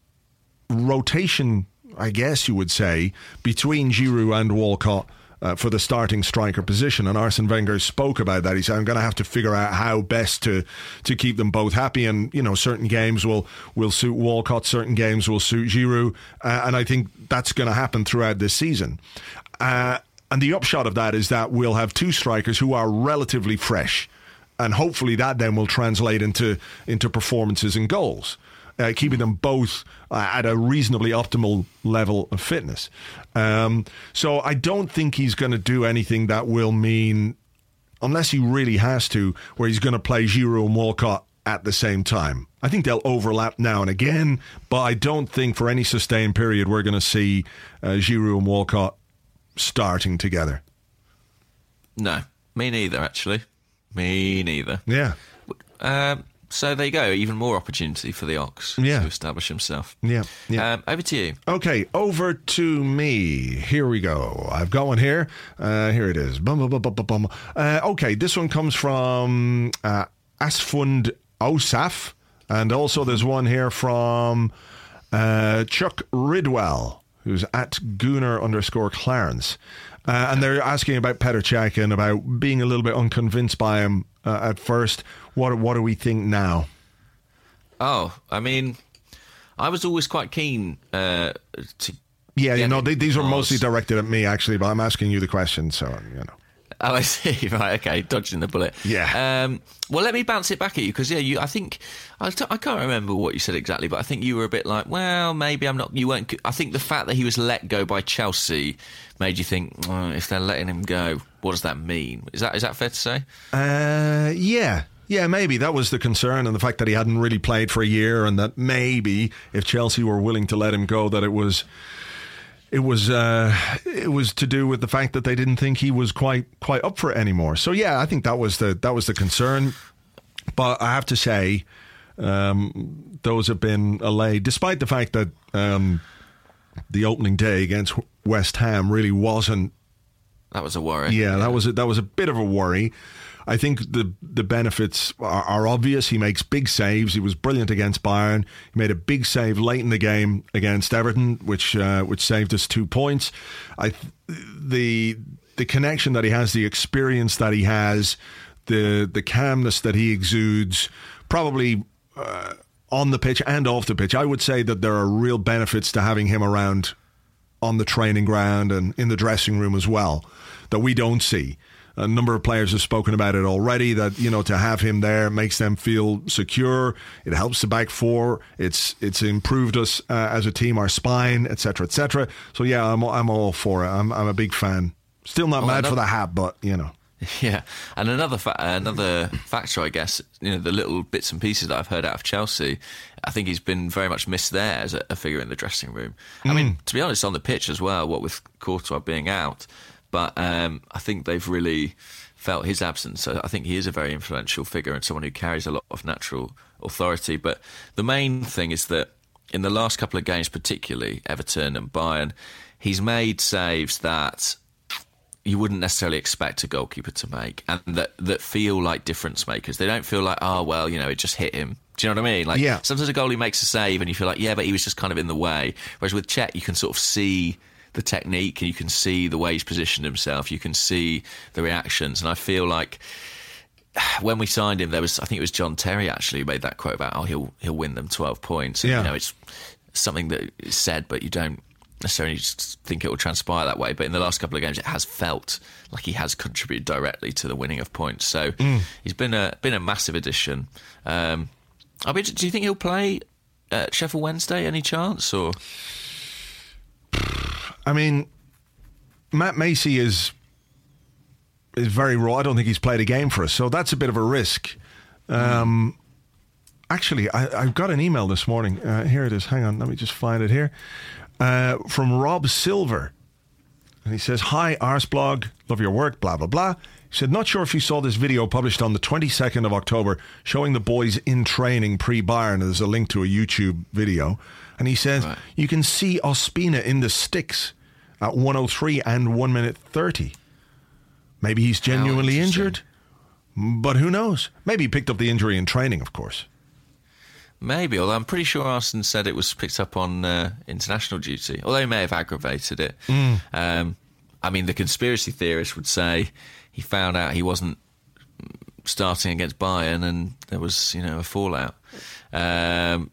rotation, I guess you would say, between Giroud and Walcott. Uh, for the starting striker position, and Arsene Wenger spoke about that. He said, "I'm going to have to figure out how best to to keep them both happy, and you know, certain games will will suit Walcott, certain games will suit Giroud, uh, and I think that's going to happen throughout this season." Uh, and the upshot of that is that we'll have two strikers who are relatively fresh and hopefully that then will translate into into performances and goals, uh, keeping them both uh, at a reasonably optimal level of fitness. Um, so I don't think he's going to do anything that will mean, unless he really has to, where he's going to play Giroud and Walcott at the same time. I think they'll overlap now and again, but I don't think for any sustained period we're going to see uh, Giroud and Walcott starting together. No, me neither. Actually, me neither. Yeah. Um, so there you go. Even more opportunity for the Ox Yeah. to establish himself. Yeah, yeah. Um, over to you. Okay, over to me. Here we go. I've got one here. Uh, here it is. Bum, bum, bum, bum, bum, bum. Uh, okay, this one comes from uh, Asfund Osaf. And also there's one here from uh, Chuck Ridwell, who's at Gooner underscore Clarence. Uh, and they're asking about Petr Cech and about being a little bit unconvinced by him uh, at first. What, what do we think now? Oh, I mean, I was always quite keen uh, to. Yeah, you know, they, these are mostly directed at me, actually, but I'm asking you the question, so, you know. Oh, I see. Right, okay, dodging the bullet. Yeah. Um, well, let me bounce it back at you because yeah, you. I think I, t- I can't remember what you said exactly, but I think you were a bit like, well, maybe I'm not. You weren't. I think the fact that he was let go by Chelsea made you think, oh, if they're letting him go, what does that mean? Is that is that fair to say? Uh, yeah. Yeah, maybe that was the concern, and the fact that he hadn't really played for a year, and that maybe if Chelsea were willing to let him go, that it was, it was, uh, it was to do with the fact that they didn't think he was quite quite up for it anymore. So yeah, I think that was the that was the concern. But I have to say, um, those have been allayed, despite the fact that um, the opening day against West Ham really wasn't That was a worry. yeah, that was a, that was a bit of a worry. I think the the benefits are, are obvious. He makes big saves. He was brilliant against Bayern. He made a big save late in the game against Everton, which uh, which saved us two points. I the the connection that he has, the experience that he has, the the calmness that he exudes, probably uh, on the pitch and off the pitch. I would say that there are real benefits to having him around on the training ground and in the dressing room as well that we don't see. A number of players have spoken about it already. That you know to have him there makes them feel secure. It helps the back four. It's it's improved us uh, as a team, our spine, etc., etc. So yeah, I'm I'm all for it. I'm I'm a big fan. Still not Well, mad for the hat, but you know. Yeah, and another fa- another factor, I guess, you know, the little bits and pieces that I've heard out of Chelsea, I think he's been very much missed there as a, a figure in the dressing room. I mean, to be honest, on the pitch as well, what with Courtois being out, but um, I think they've really felt his absence. So I think he is a very influential figure and someone who carries a lot of natural authority. But the main thing is that in the last couple of games, particularly Everton and Bayern, he's made saves that you wouldn't necessarily expect a goalkeeper to make, and that that feel like difference makers. They don't feel like, oh well, you know, it just hit him. Do you know what I mean? Like Yeah. sometimes a goalie makes a save, and you feel like, yeah, but he was just kind of in the way. Whereas with Cech, you can sort of see the technique, and you can see the way he's positioned himself. You can see the reactions, and I feel like when we signed him, there was I think it was John Terry actually who made that quote about, oh, he'll he'll win them twelve points. Yeah. You know, it's something that is said, but you don't necessarily just think it will transpire that way. But in the last couple of games, it has felt like he has contributed directly to the winning of points. So he's been a been a massive addition. Um, I mean, do you think he'll play at Sheffield Wednesday? Any chance or? I mean, Matt Macey is is very raw. I don't think he's played a game for us, so that's a bit of a risk. Um, actually, I, I've got an email this morning. Uh, here it is. Hang on, let me just find it here. Uh, from Rob Silver. And he says, Hi, Arseblog. Love your work, blah, blah, blah. He said, Not sure if you saw this video published on the 22nd of October showing the boys in training pre Bayern. There's a link to a YouTube video. And he says, Right. You can see Ospina in the sticks at 103 and 1 minute 30. Maybe he's genuinely injured, but who knows? Maybe he picked up the injury in training, of course. Maybe, although I'm pretty sure Arsene said it was picked up on uh, international duty, although he may have aggravated it. Um, I mean, the conspiracy theorists would say he found out he wasn't starting against Bayern and there was, you know, a fallout. Um,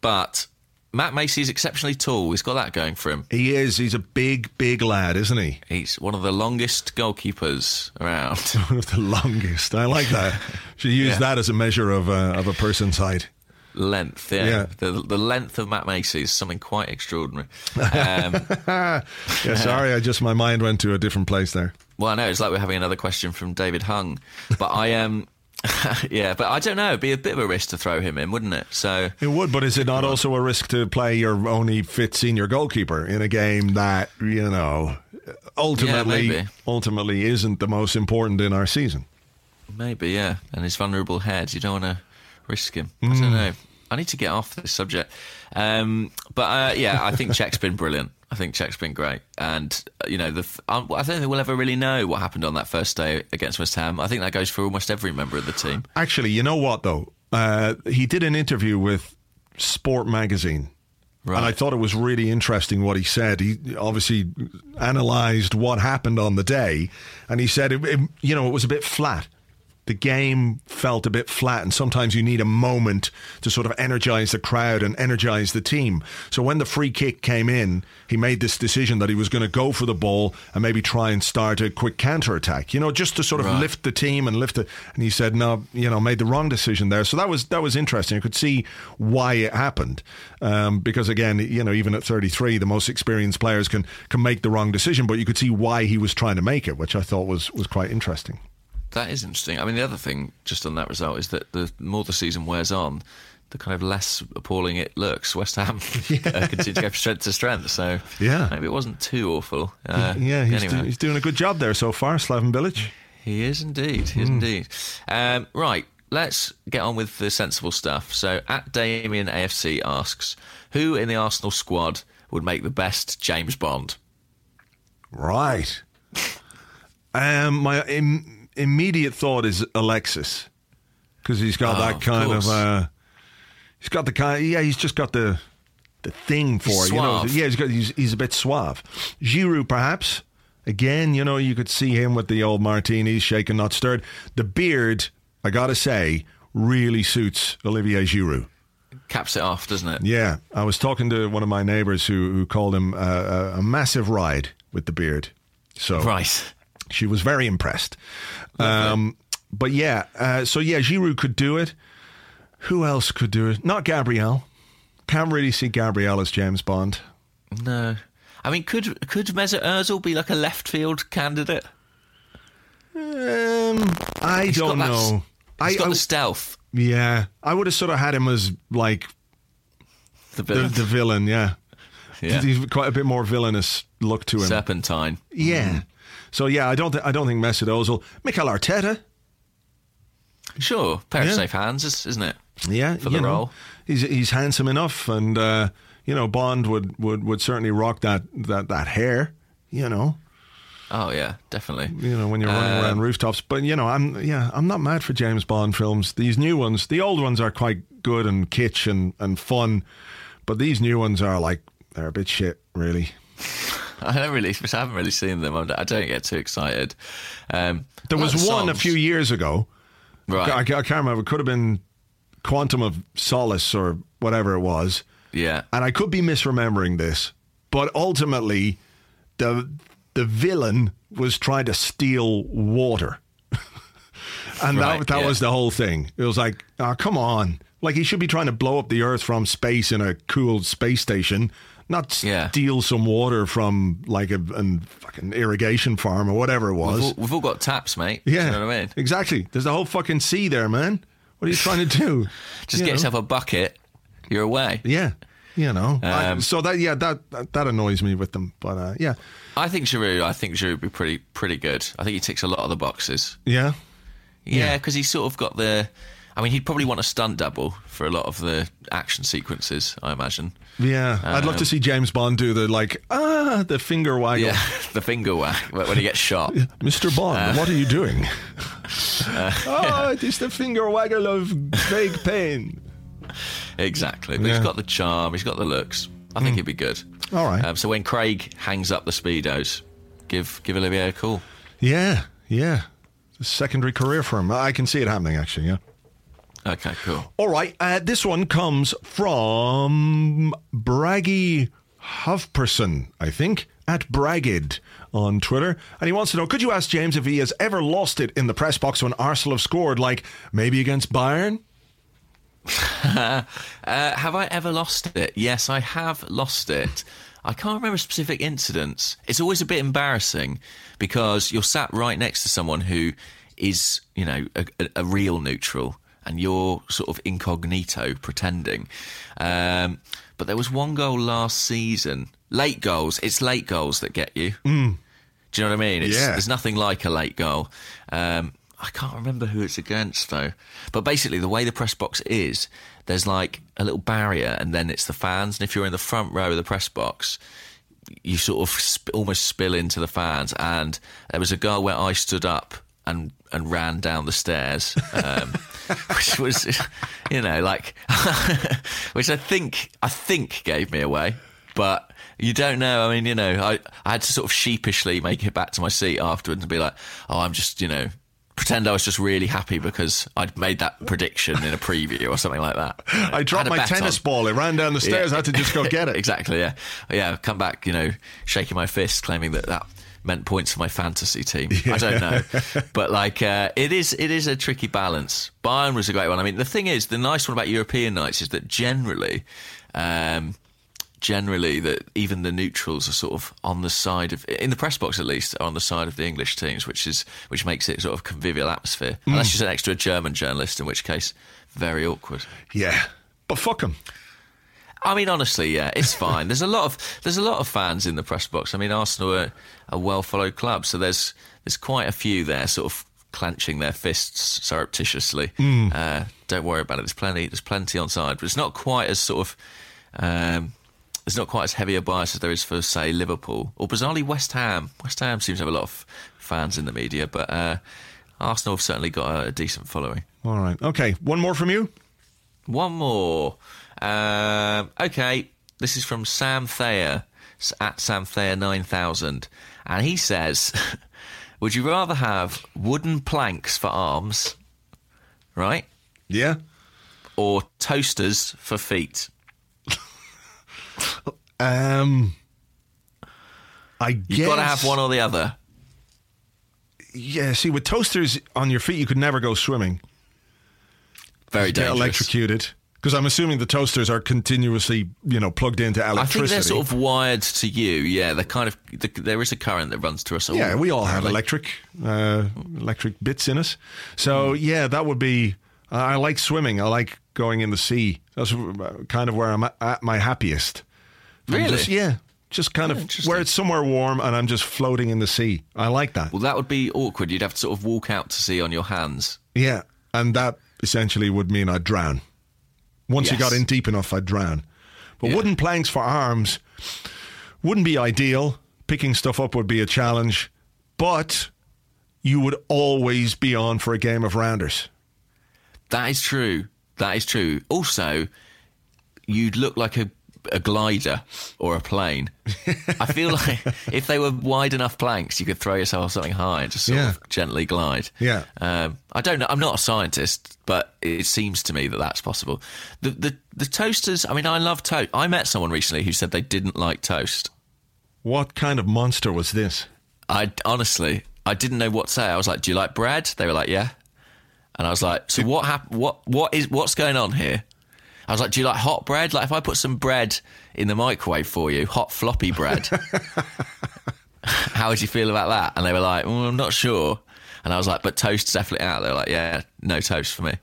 but Matt Macey's exceptionally tall. He's got that going for him. He is. He's a big, big lad, isn't he? He's one of the longest goalkeepers around. One of the longest. I like that. Should use Yeah. that as a measure of, uh, of a person's height. length, yeah. Yeah. The, the length of Matt Macy is something quite extraordinary. Um, Yeah, sorry, I just, my mind went to a different place there. Well, I know it's like we're having another question from David Hung, but I um, yeah, but I don't know. It'd be a bit of a risk to throw him in, wouldn't it? So It would, but is it not also a risk to play your only fit senior goalkeeper in a game that, you know, ultimately, maybe. ultimately isn't the most important in our season? maybe yeah, and his vulnerable head, you don't want to risk him. I Hmm. don't know. I need to get off this subject, um, but uh, yeah, I think Cech's been brilliant. I think Cech's been great, and uh, you know, the I I don't think we'll ever really know what happened on that first day against West Ham. I think that goes for almost every member of the team. Actually, you know what, though? Uh, he did an interview with Sport Magazine. Right. And I thought it was really interesting what he said. He obviously analysed what happened on the day, and he said, it, it- you know, it was a bit flat. The game felt a bit flat, and sometimes you need a moment to sort of energise the crowd and energise the team. So when the free kick came in, he made this decision that he was going to go for the ball and maybe try and start a quick counter attack, you know, just to sort of Right. lift the team and lift it. And he said, no, you know, made the wrong decision there. So that was that was interesting. I could see why it happened um, because again, you know, even at 33, the most experienced players can can make the wrong decision, but you could see why he was trying to make it, which I thought was was quite interesting. That is interesting. I mean, the other thing, just on that result, is that the more the season wears on, the kind of less appalling it looks. West Ham uh, continue to go from strength to strength. So Yeah. maybe it wasn't too awful. Uh, yeah, he's, anyway, do- he's doing a good job there so far, Slaven Bilic. he is indeed. He is indeed. Um, right. Let's get on with the sensible stuff. So, at Damien AFC asks, who in the Arsenal squad would make the best James Bond? Right. Um, my immediate thought is Alexis because he's got Oh, that kind of. course. Uh, he's got the kind. Yeah, he's just got the the thing for He's it, you know. Yeah, he's got. He's, he's a bit suave. Giroud, perhaps. Again, you know, you could see him with the old martinis, shaken not stirred. The beard, I gotta say, really suits Olivier Giroud. Caps it off, doesn't it? Yeah, I was talking to one of my neighbours who who called him uh, a, a massive ride with the beard. So Right. She was very impressed. Um, but yeah, uh, so yeah, Giroud could do it. Who else could do it? Not Gabriel. Can't really see Gabriel as James Bond. No. I mean, could could Mesut Ozil be like a left field candidate? Um, I He's don't got that s- know. He's I, got I- the stealth. yeah, I would have sort of had him as like The, the, villain. the villain. Yeah, yeah. he's quite a bit more villainous look to him. Serpentine. Yeah. So yeah, I don't. Th- I don't think Mesut Ozil, Mikel Arteta. Sure, pair of safe hands, is- isn't it? Yeah, For you the know, role. He's he's handsome enough, and uh, you know Bond would, would, would certainly rock that, that that hair. You know, Oh yeah, definitely. you know when you're running Um, around rooftops. But you know, I'm yeah, I'm not mad for James Bond films. These new ones, the old ones are quite good and kitsch and, and fun, but these new ones are like they're a bit shit, really. I don't really, I haven't really seen them. I'm- don't get too excited. Um, There was one a few years ago. Right. I, I can't remember. It could have been Quantum of Solace or whatever it was. yeah. and I could be misremembering this, but ultimately, the the villain was trying to steal water, and Right, that that yeah. was the whole thing. It was like, oh, come on, Like he should be trying to blow up the Earth from space in a cooled space station, not Yeah. steal some water from like a an fucking irrigation farm or whatever it We've was. all, we've all got taps, mate. Yeah, you know what I mean? exactly. There's the whole fucking sea there, man. What are you trying to do? Just You get know? yourself a bucket. You're away. Yeah, you know. I- Um, so that yeah, that, that that annoys me with them. But uh, yeah, I think Giroud. I think Giroud would be pretty pretty good. I think he ticks a lot of the boxes. yeah, Yeah, Yeah. because he's sort of got the. I mean, he'd probably want a stunt double for a lot of the action sequences. I imagine. yeah. I'd love to Um, see James Bond do the like ah the finger waggle. Yeah, the finger whack when he gets shot. Mr. Bond, Uh, what are you doing? oh, it is the finger waggle of vague pain. Exactly. But Yeah. He's got the charm. He's got the looks. I think he'd be good. All right. Um, so when Craig hangs up the speedos, give give Olivier a call. Yeah, yeah. Secondary career for him. I can see it happening, actually, yeah. Okay, cool. All right. Uh, this one comes from Braggy Huffperson, I think, at Bragged on Twitter. And he wants to know could you ask James if he has ever lost it in the press box when Arsenal have scored, like maybe against Bayern? Uh, have I ever lost it? Yes, I have lost it. I can't remember specific incidents. It's always a bit embarrassing because you're sat right next to someone who is, you know, a, a real neutral, and you're sort of incognito pretending. Um, but there was one goal last season. Late goals. It's late goals that get you. Do you know what I mean? It's, Yeah. There's nothing like a late goal. Um, I can't remember who it's against though. But basically, the way the press box is, there's like a little barrier, and then it's the fans. And if you're in the front row of the press box, you sort of sp- almost spill into the fans. And there was a goal where I stood up and and ran down the stairs, um, which was, you know, like, which I think I think gave me away, but. You don't know. I mean, you know, I, I had to sort of sheepishly make it back to my seat afterwards and be like, oh, I'm just, you know, pretend I was just really happy because I'd made that prediction in a preview or something like that. You know, I dropped my tennis on. ball. It ran down the stairs. I had to just go get it. exactly, yeah. Yeah, come back, you know, shaking my fist, claiming that that meant points for my fantasy team. I don't know. but like uh, it is it is a tricky balance. Bayern was a great one. I mean, the thing is, the nice one about European nights is that generally um, generally that even the neutrals are sort of on the side of in the press box at least are on the side of the English teams, which is which makes it sort of convivial atmosphere. Unless you're an extra German journalist, in which case very awkward. Yeah. But fuck him. I mean, honestly, yeah, it's fine. there's a lot of there's a lot of fans in the press box. I mean, Arsenal are a well followed club, so there's there's quite a few there, sort of clenching their fists surreptitiously. Uh, don't worry about it. There's plenty. There's plenty on side, but it's not quite as sort of. Um, there's not quite as heavy a bias as there is for, say, Liverpool or bizarrely West Ham. West Ham seems to have a lot of fans in the media, but uh, Arsenal have certainly got a, a decent following. All right. Okay. One more from you. One more. Um, okay, this is from Sam Thayer at Sam Thayer nine thousand, and he says, "Would you rather have wooden planks for arms, right, Yeah. or toasters for feet?" Um. I guess. You've got to have one or the other. Yeah. See, with toasters on your feet, you could never go swimming. Very Get dangerous. electrocuted. Because I'm assuming the toasters are continuously, you know, plugged into electricity. I think they're sort of wired to you. Yeah, they're kind of. The, there is a current that runs through us all. Yeah, we all have electric, uh, electric bits in us. So yeah, that would be. I like swimming. I like going in the sea. That's uh, kind of where I'm at- my happiest. Really? just- yeah, just kind of where it's somewhere warm and I'm just floating in the sea. I like that. Well, that would be awkward. You'd have to sort of walk out to sea on your hands. Yeah, and that essentially would mean I'd drown. Once you got in deep enough, I'd drown. But Yeah. wooden planks for arms wouldn't be ideal. Picking stuff up would be a challenge, but you would always be on for a game of rounders. That is true. That is true. Also, you'd look like a, a glider or a plane. I feel like if they were wide enough planks, you could throw yourself something high and just sort Yeah. of gently glide. Yeah. Um, I don't know. I'm not a scientist, but it seems to me that that's possible. The the, the toasters. I mean, I love toast. I met someone recently who said they didn't like toast. What kind of monster was this? I honestly, I didn't know what to say. I was like, "Do you like bread?" They were like, "Yeah," and I was like, "So what hap- What what is what's going on here?" I was like, "Do you like hot bread? Like if I put some bread in the microwave for you, hot floppy bread, how would you feel about that?" And they were like, well, "I'm not sure." And I was like, "But toast's definitely out." They were like, "Yeah, no toast for me."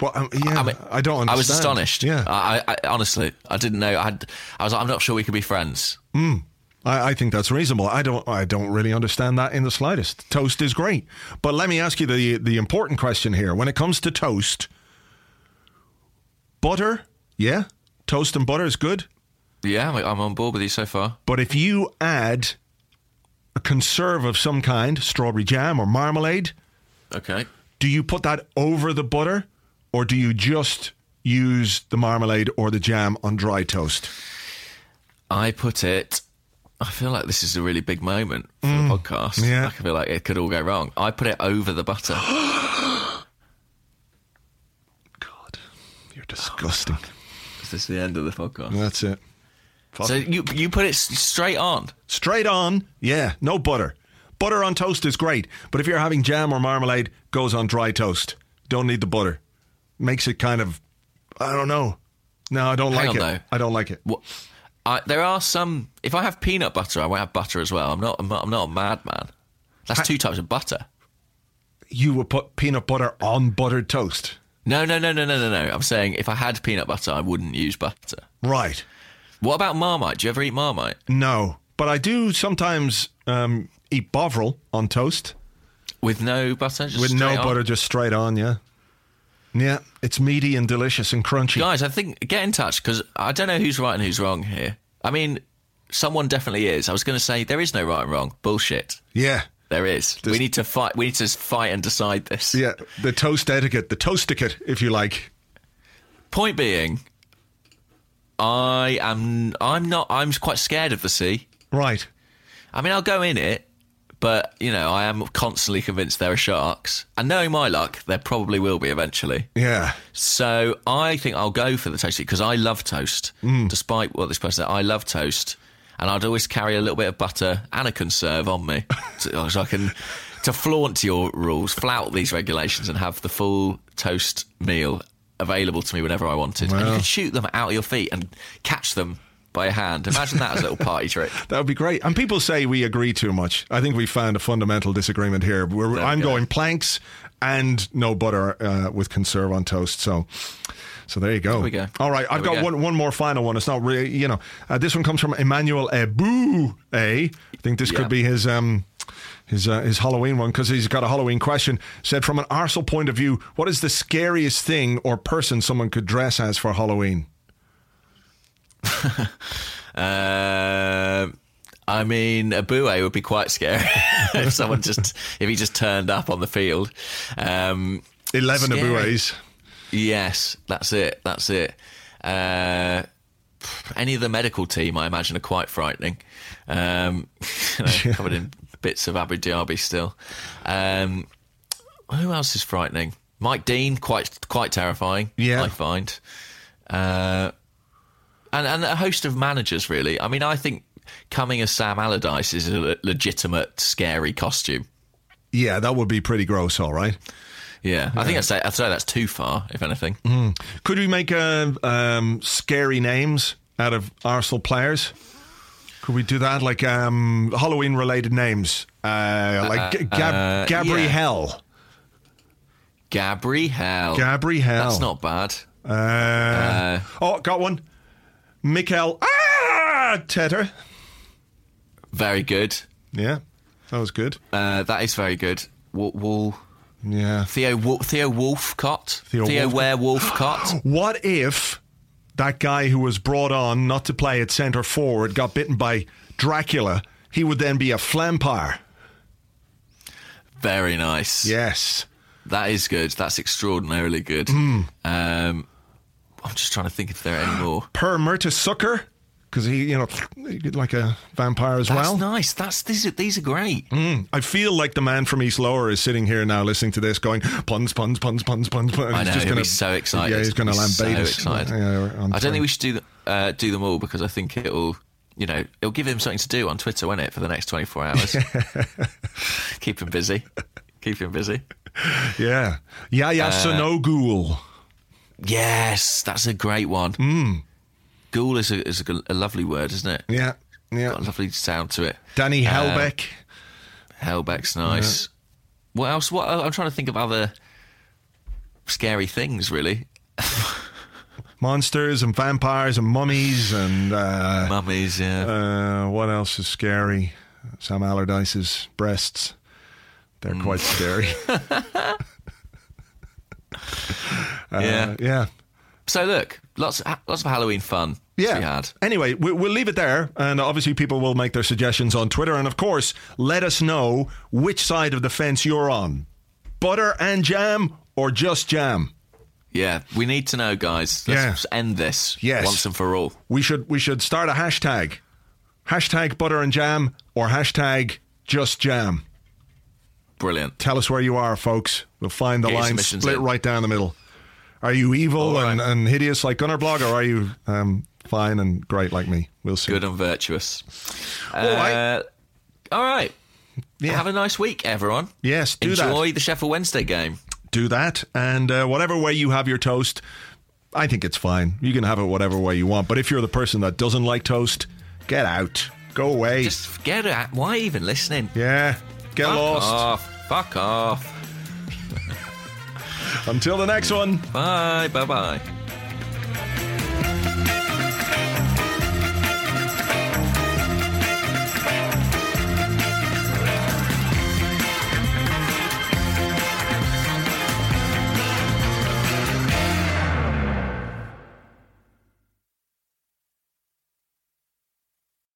Well, um, yeah, I, mean, don't understand. I was astonished. Yeah, I, I, honestly, I didn't know. I, had, I was like, I'm not sure we could be friends. I, I think that's reasonable. I don't. I don't really understand that in the slightest. Toast is great, but let me ask you the the important question here. When it comes to toast, butter, yeah, toast and butter is good. Yeah, I'm, I'm on board with you so far. But if you add a conserve of some kind, strawberry jam or marmalade, Okay. do you put that over the butter, or do you just use the marmalade or the jam on dry toast? I put it. I feel like this is a really big moment for the podcast. Mm. yeah. I feel like it could all go wrong. I put it over the butter. you're disgusting. is this the end of the podcast? That's it. Fuck. So you you put it s- straight on. Straight on, yeah, no butter. Butter on toast is great, but if you're having jam or marmalade, goes on dry toast. Don't need the butter. Makes it kind of, I don't know. No, I don't Hang like on, it. though. I don't like it. What? I, there are some. If I have peanut butter, I won't have butter as well. I'm not. I'm not, I'm not a madman. That's two types of butter. You would put peanut butter on buttered toast. No, no, no, no, no, no, no. I'm saying if I had peanut butter, I wouldn't use butter. Right. What about Marmite? Do you ever eat Marmite? No, but I do sometimes um, eat Bovril on toast With no butter? Just with no on? butter, just straight on. Yeah, yeah. It's meaty and delicious and crunchy. Guys, I think get in touch because I don't know who's right and who's wrong here. I mean, someone definitely is. I was going to say there is no right and wrong. Bullshit. Yeah, There is. we need to fight. We need to fight and decide this. yeah. The toast etiquette, the toast etiquette, if you like. Point being, I am. I'm not. I'm quite scared of the sea. Right. I mean, I'll go in it, but you know, I am constantly convinced there are sharks. And knowing my luck, there probably will be eventually. Yeah. So I think I'll go for the toast because I love toast. Mm. Despite what this person said, I love toast, and I'd always carry a little bit of butter and a conserve on me, so, so I can to flaunt your rules, flout these regulations, and have the full toast meal available to me whenever I wanted. And you could shoot them out of your feet and catch them by hand. Imagine that as a little party trick. That would be great. And people say we agree too much. I think we found a fundamental disagreement here. I'm go. going planks and no butter uh, with conserve on toast. So, so there you go. we go. All right, I've got go. one one more final one. It's not really, you know, uh, this one comes from Emmanuel Ebu. A. I think this Yeah. could be his um his uh, his Halloween one because he's got a Halloween question. Said from an arsehole point of view, what is the scariest thing or person someone could dress as for Halloween? Um, I mean, a would be quite scary if someone just if he just turned up on the field. Um, Eleven Scary. Yes, that's it. That's it. Uh, any of the medical team, I imagine, are quite frightening. Um, you know, covered in bits of Abu Dhabi still. Um, who else is frightening? Mike Dean, quite quite terrifying. Yeah. I find. Uh, and and a host of managers really. I mean, I think coming as Sam Allardyce is a le- legitimate scary costume. Yeah, that would be pretty gross. All right. Yeah, I think I'd say, I'd say that's too far, if anything. Could we make uh, um, scary names out of Arsenal players? Could we do that? Like um, Halloween related names? Uh, like G- Gab- uh, Gabrielle. Gabrielle. Gabrielle. That's not bad. Uh, oh, got one. Mikel. Ah! Tedder. Very good. Yeah, that was good. Uh, that is very good. Wall, Wall, Yeah. Theo Theo Wolfcott. Theo Theo, Wolf- Werewolfcott. What if that guy who was brought on not to play at centre forward got bitten by Dracula? He would then be a flampire. very nice. Yes. That is good. That's extraordinarily good. Hmm. Um, I'm just trying to think if there are any more. Per Murta Sucker, because he, you know, like a vampire as well. That's well. nice. That's these are these are great. I feel like the man from East Lower is sitting here now listening to this going, puns, puns, puns, puns, puns, puns. I He's know. just he'll gonna- be so excited. Yeah, he's going to lambate so us. excited. Yeah, I don't think we should do the, uh, do them all because I think it'll, you know, it'll give him something to do on Twitter, won't it, for the next 24 hours? Keep him busy. Keep him busy. Yeah. Yeah, yeah, Uh, Sonogul. Yes, that's a great one. Mm. Ghoul is a, is a, a lovely word, isn't it? Yeah, yeah. Got a lovely sound to it. Danny Uh, Helbeck. Hellbeck's nice. What else? What I'm trying to think of other scary things. Really, monsters and vampires and mummies and uh, mummies. Yeah. uh, what else is scary? Sam Allardyce's breasts. They're quite scary. Uh, yeah. yeah. So look, lots lots of Halloween fun. Yeah. had. Anyway, we, we'll leave it there, and obviously people will make their suggestions on Twitter, and of course, let us know which side of the fence you're on: butter and jam, or just jam. Yeah, we need to know, guys. Let's end this Yes. once and for all. We should we should start a hashtag, hashtag butter and jam, or hashtag just jam. Brilliant. Tell us where you are, folks. We'll find the Get line split in. right down the middle. Are you evil right. and, and hideous like Gunnerblog, or are you um, fine and great like me? We'll see. Good and virtuous. All right. Uh, all right. Yeah. Have a nice week, everyone. Yes, do that. Enjoy the Sheffield Wednesday game. do that. And uh, whatever way you have your toast, I think it's fine. You can have it whatever way you want. But if you're the person that doesn't like toast, get out. Go away. Just forget it. Why even listening? yeah. Get Fuck lost. off. Fuck off. Until the next one. Bye. Bye bye.